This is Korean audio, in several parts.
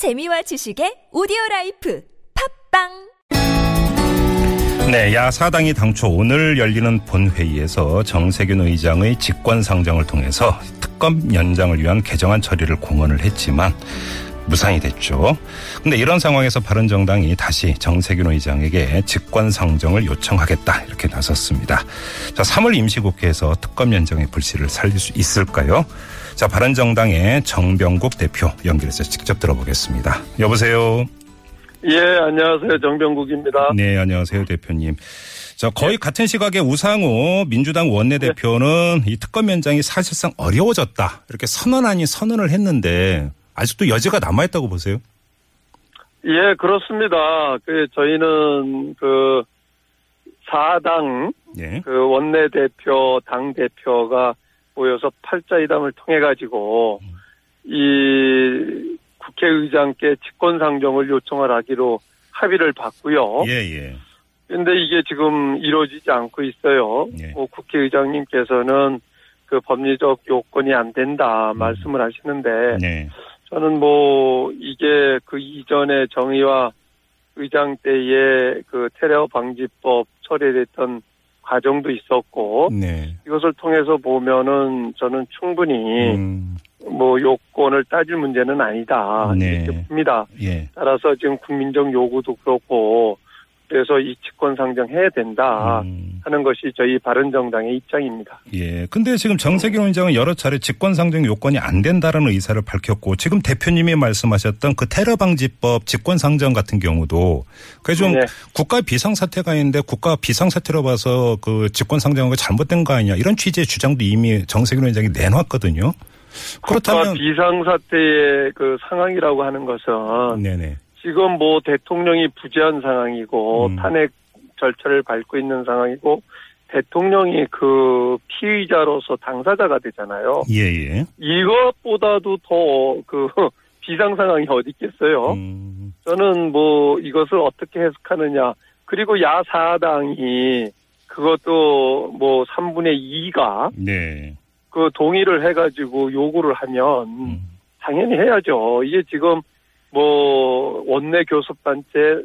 재미와 지식의 오디오 라이프 팟빵! 네, 야4당이 당초 오늘 열리는 본회의에서 정세균 의장의 직권상정을 통해서 특검 연장을 위한 개정안 처리를 공언을 했지만 무산이 됐죠. 근데 이런 상황에서 바른정당이 다시 정세균 의장에게 직권상정을 요청하겠다 이렇게 나섰습니다. 자, 3월 임시국회에서 특검 연장의 불씨를 살릴 수 있을까요? 자, 바른정당의 정병국 대표 연결해서 직접 들어보겠습니다. 여보세요. 예, 안녕하세요. 정병국입니다. 네, 안녕하세요, 대표님. 자, 거의 같은 시각에 우상호 민주당 원내대표는 이 특검 연장이 사실상 어려워졌다. 이렇게 선언 아닌 선언을 했는데 아직도 여지가 남아있다고 보세요? 예, 그렇습니다. 그, 저희는 그, 사당, 예. 그 원내 대표, 당 대표가 모여서 팔자이담을 통해 가지고, 이 국회의장께 직권 상정을 요청을 하기로 합의를 봤고요. 예, 예. 근데 이게 지금 이루어지지 않고 있어요. 예. 뭐 국회의장님께서는 그 법리적 요건이 안 된다 말씀을 하시는데, 네. 저는 뭐 이게 그 이전에 정의와 의장 때에 그 테러 방지법 처리됐던 과정도 있었고 네. 이것을 통해서 보면은 저는 충분히 음, 뭐 요건을 따질 문제는 아니다 네. 이렇게 봅니다. 예. 따라서 지금 국민적 요구도 그렇고 그래서 이 직권 상정해야 된다 음, 하는 것이 저희 바른정당의 입장입니다. 예. 근데 지금 정세균 원장은 여러 차례 직권 상정 요건이 안 된다라는 의사를 밝혔고 지금 대표님이 말씀하셨던 그 테러 방지법 직권 상정 같은 경우도 그게 좀 네. 국가 비상 사태가 있는데 국가 비상 사태로 봐서 그 직권 상정한 거 잘못된 거 아니냐 이런 취지의 주장도 이미 정세균 원장이 내놨거든요. 그렇다면 비상 사태의 그 상황이라고 하는 것은 네네. 지금 뭐 대통령이 부재한 상황이고 음. 탄핵 절차를 밟고 있는 상황이고 대통령이 그 피의자로서 당사자가 되잖아요. 예예. 이것보다도 더 그 비상 상황이 어디 있겠어요. 음, 저는 뭐 이것을 어떻게 해석하느냐. 그리고 야사당이 그것도 뭐 3분의 2가 네. 그 동의를 해가지고 요구를 하면 음, 당연히 해야죠. 이게 지금 뭐 원내 교섭단체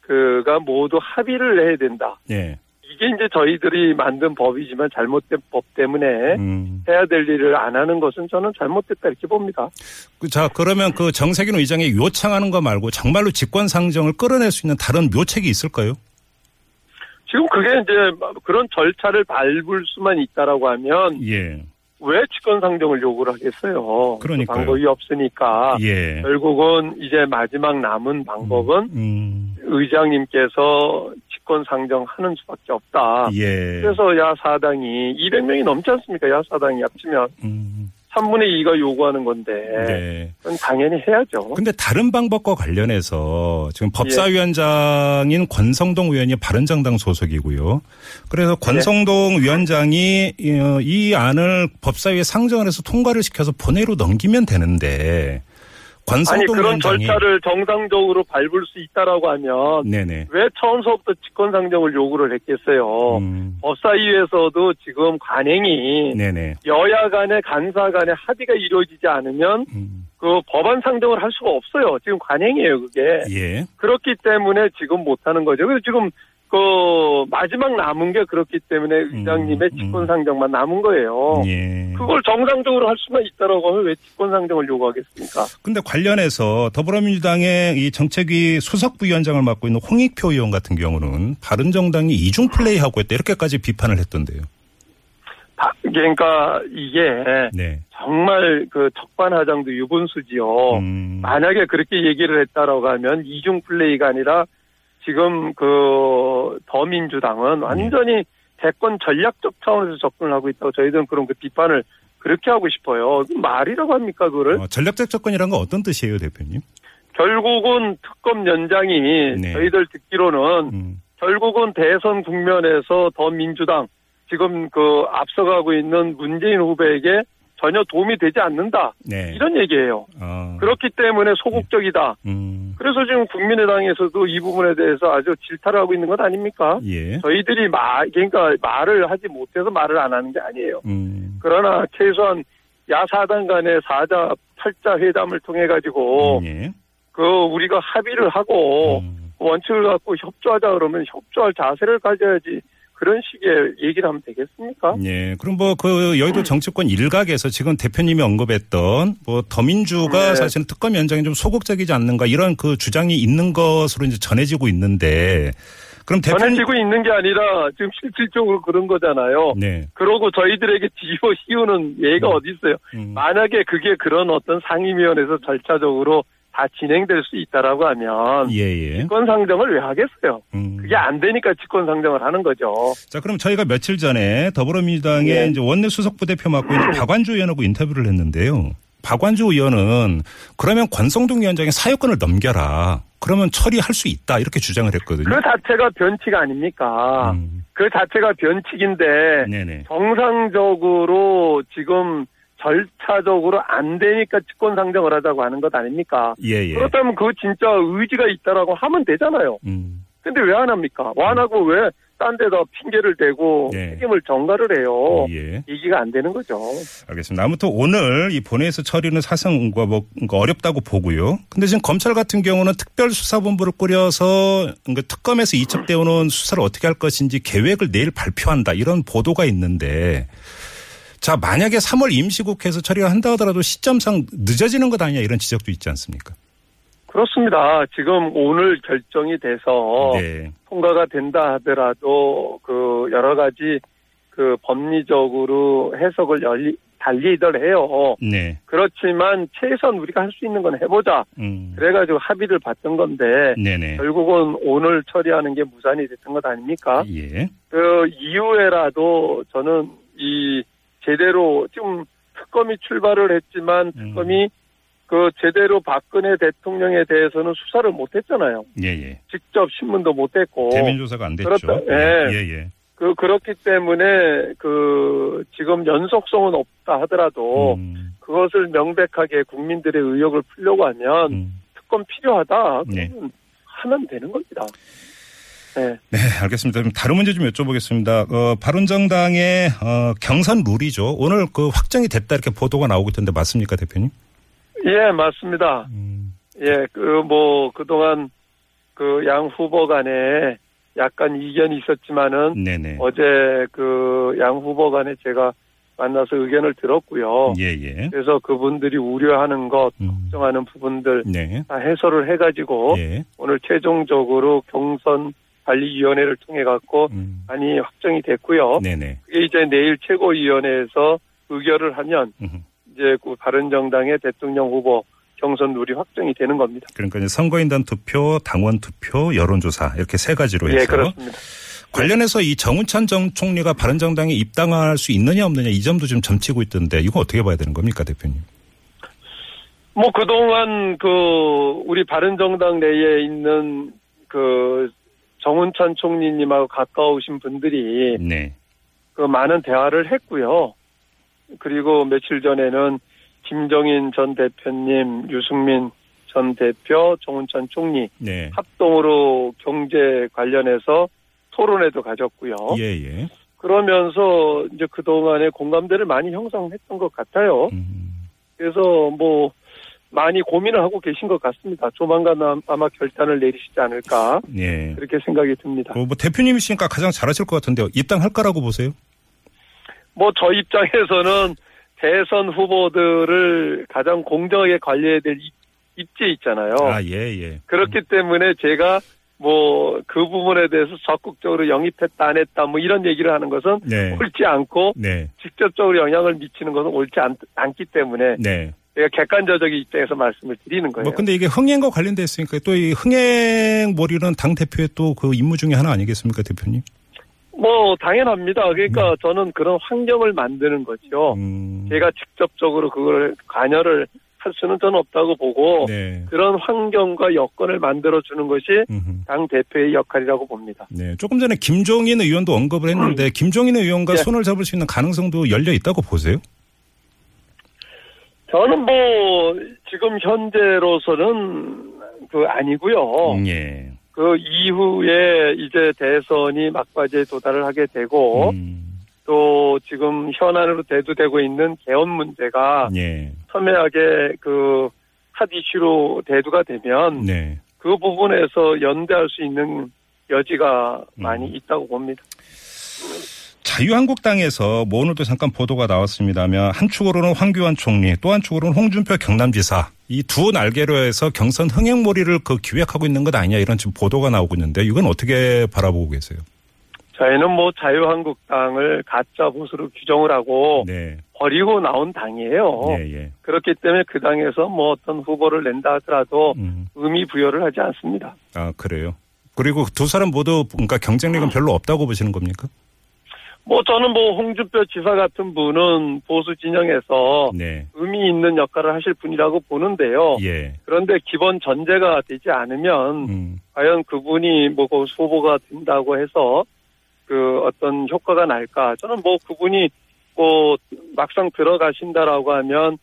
그가 모두 합의를 해야 된다. 예. 이게 이제 저희들이 만든 법이지만 잘못된 법 때문에 음. 해야 될 일을 안 하는 것은 저는 잘못됐다 이렇게 봅니다. 그, 자, 그러면 그 정세균 의장이 요청하는 거 말고 정말로 직권상정을 끌어낼 수 있는 다른 묘책이 있을까요? 지금 그게 이제 그런 절차를 밟을 수만 있다라고 하면 예. 왜 직권 상정을 요구를 하겠어요? 그 그러니까요. 방법이 없으니까 예. 결국은 이제 마지막 남은 방법은 음. 의장님께서 직권 상정하는 수밖에 없다. 예. 그래서 야사당이 200명이 넘지 않습니까? 야사당이 합치면 음. 3분의 2가 요구하는 건데 네. 그건 당연히 해야죠. 근데 다른 방법과 관련해서 지금 법사위원장인 권성동 의원이 바른정당 소속이고요. 그래서 권성동 위원장이 어, 이 안을 법사위에 상정을 해서 통과를 시켜서 본회의로 넘기면 되는데 아니 권성동 그런 위원장이 절차를 정상적으로 밟을 수 있다라고 하면 네네. 왜 처음서부터 직권 상정을 요구를 했겠어요? 음. 법사위에서도 지금 관행이 네네. 여야 간의 간사 간의 합의가 이루어지지 않으면 음. 그 법안 상정을 할 수가 없어요. 지금 관행이에요, 그게. 예. 그렇기 때문에 지금 못하는 거죠. 그래서 지금 그 마지막 남은 게 그렇기 때문에 의장님의 음. 직권 상정만 남은 거예요. 예. 그걸 정상적으로 할 수만 있다라고 하면 왜 직권 상정을 요구하겠습니까? 근데 관련해서 더불어민주당의 이 정책위 수석 부위원장을 맡고 있는 홍익표 의원 같은 경우는 바른정당이 이중 플레이하고 있다 이렇게까지 비판을 했던데요. 바- 그러니까 이게 네. 정말 그 적반하장도 유분수지요. 음. 만약에 그렇게 얘기를 했다라고 하면 이중 플레이가 아니라 지금 그 더민주당은 완전히 대권 전략적 차원에서 접근을 하고 있다고 저희들은 그런 그 비판을 그렇게 하고 싶어요. 그 말이라고 합니까 그거를? 어, 전략적 접근이란 건 어떤 뜻이에요, 대표님? 결국은 특검 연장이 네. 저희들 듣기로는 음. 결국은 대선 국면에서 더민주당 지금 그 앞서가고 있는 문재인 후보에게 전혀 도움이 되지 않는다. 네. 이런 얘기예요. 어, 그렇기 때문에 소극적이다. 음. 그래서 지금 국민의당에서도 이 부분에 대해서 아주 질타를 하고 있는 것 아닙니까? 예. 저희들이 말, 그러니까 말을 하지 못해서 말을 안 하는 게 아니에요. 음. 그러나 최소한 야사당 간의 사자 팔자 회담을 통해 가지고 예. 우리가 합의를 하고 음. 원칙을 갖고 협조하자 그러면 협조할 자세를 가져야지 그런 식의 얘기를 하면 되겠습니까? 예. 그럼 뭐 그 여의도 정치권 일각에서 지금 대표님이 언급했던 뭐 더민주가 네. 사실은 특검 연장이 좀 소극적이지 않는가 이런 그 주장이 있는 것으로 이제 전해지고 있는데 그럼 대표님 전해지고 있는 게 아니라 지금 실질적으로 그런 거잖아요. 네. 그러고 저희들에게 뒤집어 씌우는 예가 어디 있어요? 음. 만약에 그게 그런 어떤 상임위원회에서 절차적으로 다 진행될 수 있다라고 하면 예, 예. 직권 상정을 왜 하겠어요? 음. 그게 안 되니까 직권 상정을 하는 거죠. 자, 그럼 저희가 며칠 전에 더불어민주당의 예. 이제 원내 수석 부대표 맡고 있는 박완주 의원하고 인터뷰를 했는데요. 박완주 의원은 그러면 권성동 위원장의 사유권을 넘겨라. 그러면 처리할 수 있다. 이렇게 주장을 했거든요. 그 자체가 변칙 아닙니까? 음. 그 자체가 변칙인데 네네. 정상적으로 지금 절차적으로 안 되니까 직권 상정을 하자고 하는 것 아닙니까? 예, 예. 그렇다면 그 진짜 의지가 있다라고 하면 되잖아요. 음. 근데 왜 안 합니까? 안 하고 왜 딴 데다 핑계를 대고 네. 책임을 전가를 해요? 예. 얘기가 안 되는 거죠. 알겠습니다. 아무튼 오늘 이 본회의에서 처리는 사실은 뭐 어렵다고 보고요. 근데 지금 검찰 같은 경우는 특별수사본부를 꾸려서 그러니까 특검에서 이첩되어 오는 수사를 어떻게 할 것인지 계획을 내일 발표한다 이런 보도가 있는데 자 만약에 3월 임시국회에서 처리를 한다 하더라도 시점상 늦어지는 것 아니냐 이런 지적도 있지 않습니까? 그렇습니다. 지금 오늘 결정이 돼서 네. 통과가 된다 하더라도 그 여러 가지 그 법리적으로 해석을 열리, 달리들 해요. 네. 그렇지만 최선 우리가 할 수 있는 건 해보자. 음. 그래가지고 합의를 봤던 건데 네네. 결국은 오늘 처리하는 게 무산이 됐던 것 아닙니까? 예. 그 이후에라도 저는 이 제대로 지금 특검이 출발을 했지만 음. 특검이 그 제대로 박근혜 대통령에 대해서는 수사를 못했잖아요. 예, 예. 직접 신문도 못했고 대면 조사가 안 됐죠. 그렇다. 예. 예, 예. 그 그렇기 때문에 그 지금 연속성은 없다 하더라도 음. 그것을 명백하게 국민들의 의혹을 풀려고 하면 음. 특검 필요하다. 네. 그러면 하면 되는 겁니다. 네. 네, 알겠습니다. 다른 문제 좀 여쭤보겠습니다. 어, 바른정당의 어, 경선 룰이죠. 오늘 그 확정이 됐다 이렇게 보도가 나오고 있던데 맞습니까, 대표님? 예, 맞습니다. 음, 예, 그 뭐 그동안 그 양 후보 간에 약간 이견이 있었지만은 네네. 어제 그 양 후보 간에 제가 만나서 의견을 들었고요. 예, 예. 그래서 그분들이 우려하는 것, 음, 걱정하는 부분들 네. 다 해소를 해가지고 예. 오늘 최종적으로 경선 관리위원회를 통해 갖고 음, 안이 확정이 됐고요. 네네. 그게 이제 내일 최고위원회에서 의결을 하면 음흠. 이제 그 바른정당의 대통령 후보 경선 룰이 확정이 되는 겁니다. 그러니까 이제 선거인단 투표, 당원 투표, 여론조사 이렇게 세 가지로 해서 예, 그렇습니다. 관련해서 이 정운찬 전 총리가 바른정당에 입당할 수 있느냐 없느냐 이 점도 좀 점치고 있던데 이거 어떻게 봐야 되는 겁니까, 대표님? 뭐 그동안 그 우리 바른정당 내에 있는 그 정운찬 총리님하고 가까우신 분들이 네. 그 많은 대화를 했고요. 그리고 며칠 전에는 김정인 전 대표님, 유승민 전 대표, 정운찬 총리 네. 합동으로 경제 관련해서 토론회도 가졌고요. 예, 예. 그러면서 이제 그동안에 공감대를 많이 형성했던 것 같아요. 음, 그래서 뭐 많이 고민을 하고 계신 것 같습니다. 조만간 아- 아마 결단을 내리시지 않을까 예. 그렇게 생각이 듭니다. 어, 뭐 대표님이시니까 가장 잘하실 것 같은데요. 입당할 거라고 보세요? 뭐 저 입장에서는 대선 후보들을 가장 공정하게 관리해야 될 입- 입지에 있잖아요. 아, 예, 예. 그렇기 때문에 제가 뭐 그 부분에 대해서 적극적으로 영입했다 안 했다 뭐 이런 얘기를 하는 것은 네. 옳지 않고 네. 직접적으로 영향을 미치는 것은 옳지 않, 않기 때문에 네. 제가 객관적인 입장에서 말씀을 드리는 거예요. 뭐 근데 이게 흥행과 관련돼 있으니까 또 이 흥행 몰이는 당 대표의 또 그 임무 중에 하나 아니겠습니까, 대표님? 뭐 당연합니다. 그러니까 저는 그런 환경을 만드는 거죠. 음. 제가 직접적으로 그걸 관여를 할 수는 저는 없다고 보고 네. 그런 환경과 여건을 만들어 주는 것이 음흠. 당 대표의 역할이라고 봅니다. 네. 조금 전에 김종인 의원도 언급을 했는데 김종인 의원과 네. 손을 잡을 수 있는 가능성도 열려 있다고 보세요? 저는 뭐 지금 현재로서는 그 아니고요. 예. 그 이후에 이제 대선이 막바지에 도달을 하게 되고 음. 또 지금 현안으로 대두되고 있는 개헌 문제가 예. 첨예하게 그 핫 이슈로 대두가 되면 네. 그 부분에서 연대할 수 있는 여지가 음. 많이 있다고 봅니다. 자유한국당에서 뭐 오늘 도 잠깐 보도가 나왔습니다면 한 축으로는 황교안 총리 또 한 축으로는 홍준표 경남지사 이 두 날개로 해서 경선 흥행몰이를 그 기획하고 있는 것 아니냐 이런 지금 보도가 나오고 있는데 이건 어떻게 바라보고 계세요? 저희는 뭐 자유한국당을 가짜 보수로 규정을 하고 네. 버리고 나온 당이에요. 예, 예. 그렇기 때문에 그 당에서 뭐 어떤 후보를 낸다 하더라도 음. 의미 부여를 하지 않습니다. 아, 그래요. 그리고 두 사람 모두 그러니까 경쟁력은 별로 없다고 보시는 겁니까? 뭐 저는 뭐 홍준표 지사 같은 분은 보수 진영에서 네. 의미 있는 역할을 하실 분이라고 보는데요. 예. 그런데 기본 전제가 되지 않으면 음. 과연 그분이 뭐그 후보가 된다고 해서 그 어떤 효과가 날까? 저는 뭐 그분이 뭐 막상 들어가신다라고 하면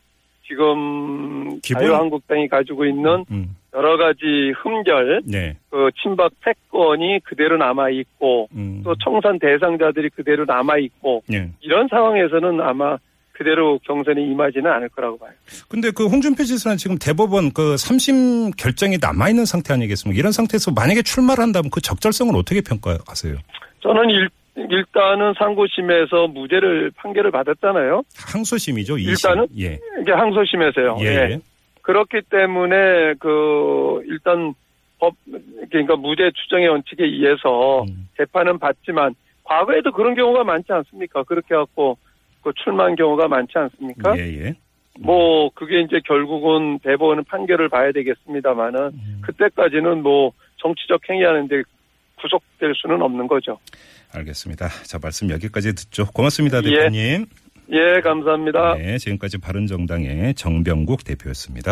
지금 기본- 자유한국당이 가지고 있는 음. 여러 가지 흠결, 네. 그 친박 패권이 그대로 남아 있고 음. 또 청산 대상자들이 그대로 남아 있고 예. 이런 상황에서는 아마 그대로 경선에 임하지는 않을 거라고 봐요. 근데 그 홍준표 지사는 지금 대법원 그 3심 결정이 남아 있는 상태 아니겠습니까? 이런 상태에서 만약에 출마를 한다면 그 적절성을 어떻게 평가하세요? 저는 일, 일단은 상고심에서 무죄를 판결을 받았잖아요. 항소심이죠, 이심 일단은? 예. 이게 항소심에서요. 예. 예. 그렇기 때문에 그 일단 법 그러니까 무죄 추정의 원칙에 의해서 음. 재판은 받지만 과거에도 그런 경우가 많지 않습니까? 그렇게 갖고 그 출마한 경우가 많지 않습니까? 예, 예. 뭐 그게 이제 결국은 대법원은 판결을 봐야 되겠습니다만은 음. 그때까지는 뭐 정치적 행위하는데 구속될 수는 없는 거죠. 알겠습니다. 자, 말씀 여기까지 듣죠. 고맙습니다, 예. 대표님. 예, 감사합니다. 네, 지금까지 바른정당의 정병국 대표였습니다.